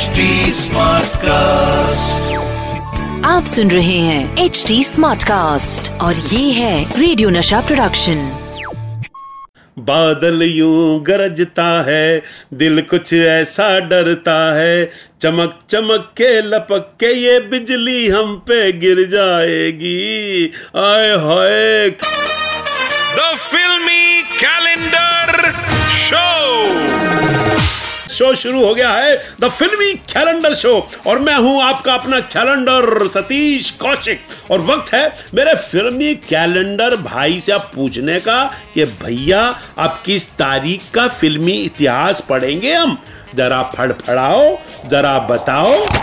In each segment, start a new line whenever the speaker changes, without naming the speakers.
HD cast
आप सुन रहे हैं एच डी स्मार्ट कास्ट और ये है रेडियो नशा प्रोडक्शन
बादल यूँ गरजता है दिल कुछ ऐसा डरता है। चमक चमक के लपक के ये बिजली हम पे गिर जाएगी। आए hi.
The Filmy Calendar Show.
Show शुरू हो गया है, द फिल्मी कैलेंडर शो। और मैं हूँ आपका अपना कैलेंडर, सतीश कौशिक। और वक्त है मेरे फिल्मी कैलेंडर भाई से आप पूछने का कि भैया, आप किस तारीख का फिल्मी इतिहास पढ़ेंगे हम? जरा फड़फड़ाओ, जरा बताओ।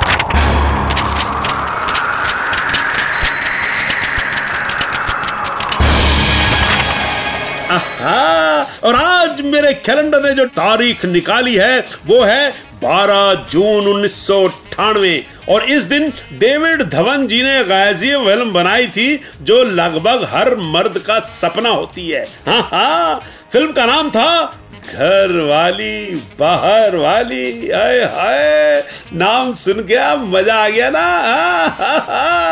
और आज मेरे कैलेंडर ने जो तारीख निकाली है, वो है 12 जून उन्नीस सौ अट्ठानवे। और इस दिन डेविड धवन जी ने गायजी फ़िल्म बनाई थी, जो लगभग हर मर्द का सपना होती है। हाँ हाँ फ़िल्म का नाम था घर वाली बाहर वाली आए हाय। नाम सुन के मज़ा आ गया ना।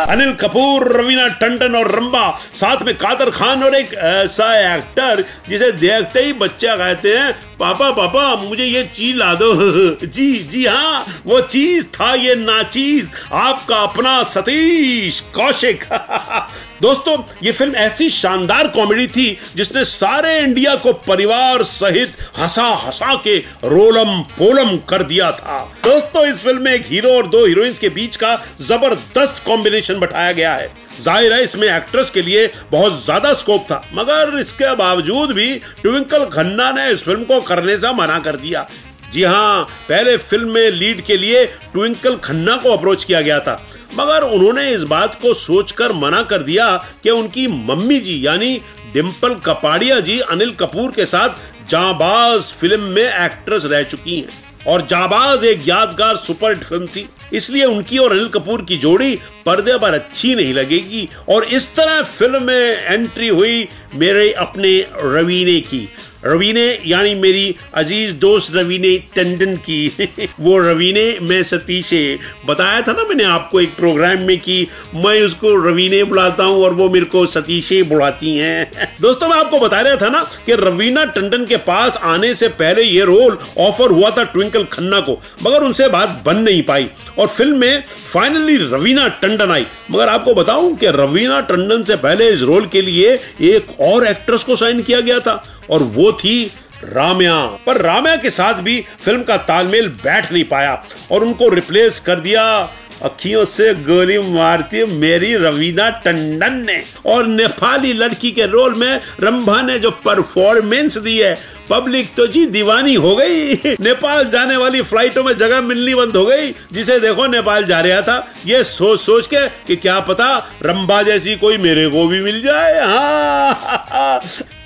अनिल कपूर, रवीना टंडन और रंबा, साथ में कादर खान और एक ऐसा एक्टर जिसे देखते ही बच्चा कहते हैं, पापा पापा, मुझे ये चीज़ ला दो। जी जी हाँ वो चीज़ था, ये नाचीज। आपका अपना सतीश कौशिक। दोस्तों, ये फ़िल्म ऐसी शानदार कॉमेडी थी जिसने सारे इंडिया को परिवार सहित हंसा हंसा के रोलम पोलम कर दिया था। दोस्तों, इस फ़िल्म में एक हीरो और दो हीरोइंस के बीच का ज़बरदस्त कॉम्बिनेशन बैठाया गया है। ज़ाहिर है, इसमें एक्ट्रेस के लिए बहुत ज़्यादा स्कोप था, मगर इसके बावजूद भी ट्विंकल खन्ना ने इस फ़िल्म को करने से मना कर दिया। जी हाँ पहले फ़िल्म में लीड के लिए ट्विंकल खन्ना को अप्रोच किया गया था। मगर उन्होंने इस बात को सोचकर मना कर दिया कि उनकी मम्मी जी, यानी डिम्पल कपाड़िया जी, अनिल कपूर के साथ जाबाज फ़िल्म में एक्ट्रेस रह चुकी हैं। और जाबाज एक यादगार सुपर फ़िल्म थी। इसलिए उनकी और अनिल कपूर की जोड़ी पर्दे पर अच्छी नहीं लगेगी। और इस तरह फ़िल्म में एंट्री हुई मेरे अपने रवीने की। रवीने, यानी मेरी अज़ीज़ दोस्त रवीने टंडन की, वो रवीने, मैं सतीशे बताया था ना मैंने आपको एक प्रोग्राम में कि मैं उसको रवीने बुलाता हूँ और वो मेरे को सतीशे बुलाती हैं। दोस्तों, मैं आपको बता रहा था ना कि रवीना टंडन के पास आने से पहले ये रोल ऑफ़र हुआ था ट्विंकल खन्ना को, मगर उनसे बात बन नहीं पाई और फ़िल्म में फाइनली रवीना टंडन आई। मगर आपको बताऊँ कि रवीना टंडन से पहले इस रोल के लिए एक और एक्ट्रेस को साइन किया गया था। और वो थी राम्या। पर राम्या के साथ भी फ़िल्म का तालमेल बैठ नहीं पाया और उनको रिप्लेस कर दिया। अखियों से गोली मारती मेरी रवीना टंडन ने। और नेपाली लड़की के रोल में रंभा ने जो परफॉर्मेंस दी है पब्लिक तो जी दीवानी हो गई। नेपाल जाने वाली फ्लाइटों में जगह मिलनी बंद हो गई, जिसे देखो नेपाल जा रहा था। ये सोच सोच के कि क्या पता रंबा जैसी कोई मेरे को भी मिल जाए। हाँ।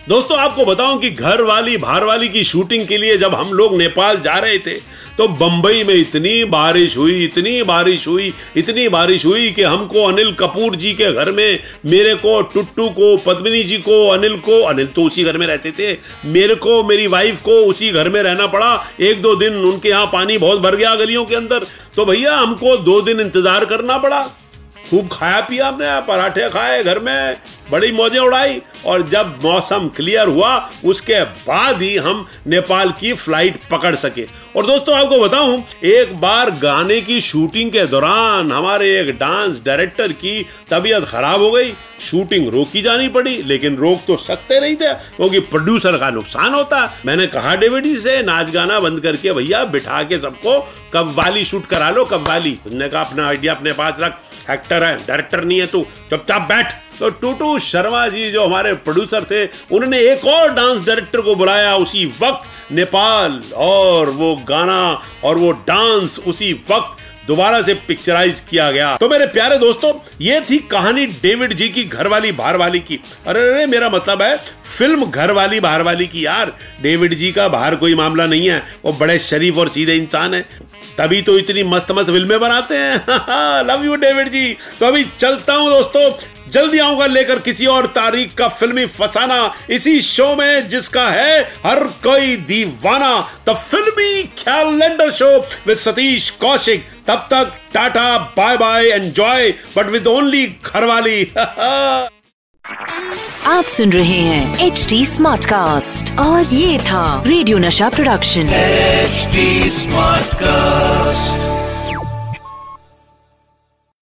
दोस्तों, आपको बताऊँ कि घर वाली भार वाली की शूटिंग के लिए जब हम लोग नेपाल जा रहे थे तो बंबई में इतनी बारिश हुई, इतनी बारिश हुई, इतनी बारिश हुई कि हमको अनिल कपूर जी के घर में, मेरे को, टुट्टू को, पद्मिनी जी को, अनिल को, अनिल तो उसी घर में रहते थे, मेरे को, मेरी वाइफ को उसी घर में रहना पड़ा। एक दो दिन उनके यहाँ पानी बहुत भर गया गलियों के अंदर। तो भैया, हमको दो दिन इंतज़ार करना पड़ा। खूब खाया पिया हमने, पराठे खाए घर में। बड़ी मौजें उड़ाई और जब मौसम क्लियर हुआ, उसके बाद ही हम नेपाल की फ़्लाइट पकड़ सके। और दोस्तों, आपको बताऊँ, एक बार गाने की शूटिंग के दौरान हमारे एक डांस डायरेक्टर की तबीयत खराब हो गई। शूटिंग रोकी जानी पड़ी, लेकिन रोक तो सकते नहीं थे, क्योंकि प्रोड्यूसर का नुकसान होता। मैंने कहा, डेविडी से नाच गाना बंद करके भैया, बिठा के सबको कव्वाली शूट करा लो कव्वाली उसने कहा, अपना आइडिया अपने पास रख। एक्टर है, डायरेक्टर नहीं है तू। चुपचाप बैठ। तो टूटू शर्मा जी जो हमारे प्रोड्यूसर थे, उन्होंने एक और डांस डायरेक्टर को बुलाया उसी वक्त नेपाल, और वो गाना और वो डांस उसी वक्त दोबारा से पिक्चराइज किया गया। तो मेरे प्यारे दोस्तों, ये थी कहानी डेविड जी की घर वाली बाहर वाली की। अरे अरे, मेरा मतलब है, फ़िल्म घर वाली बाहर वाली की यार। डेविड जी का बाहर कोई मामला नहीं है, वो बड़े शरीफ और सीधे इंसान है। तभी तो इतनी मस्त मस्त फ़िल्में बनाते हैं। लव यू डेविड जी। तो अभी चलता हूँ दोस्तों जल्दी आऊँगा लेकर किसी और तारीख का फिल्मी फसाना। इसी शो में जिसका है हर कोई दीवाना। The filmy calendar show with Satish Kaushik तब तक tata bye bye enjoy but with only घरवाली।
आप सुन रहे हैं एच डी स्मार्ट कास्ट और ये था रेडियो नशा प्रोडक्शन
एचडी स्मार्ट Smartcast.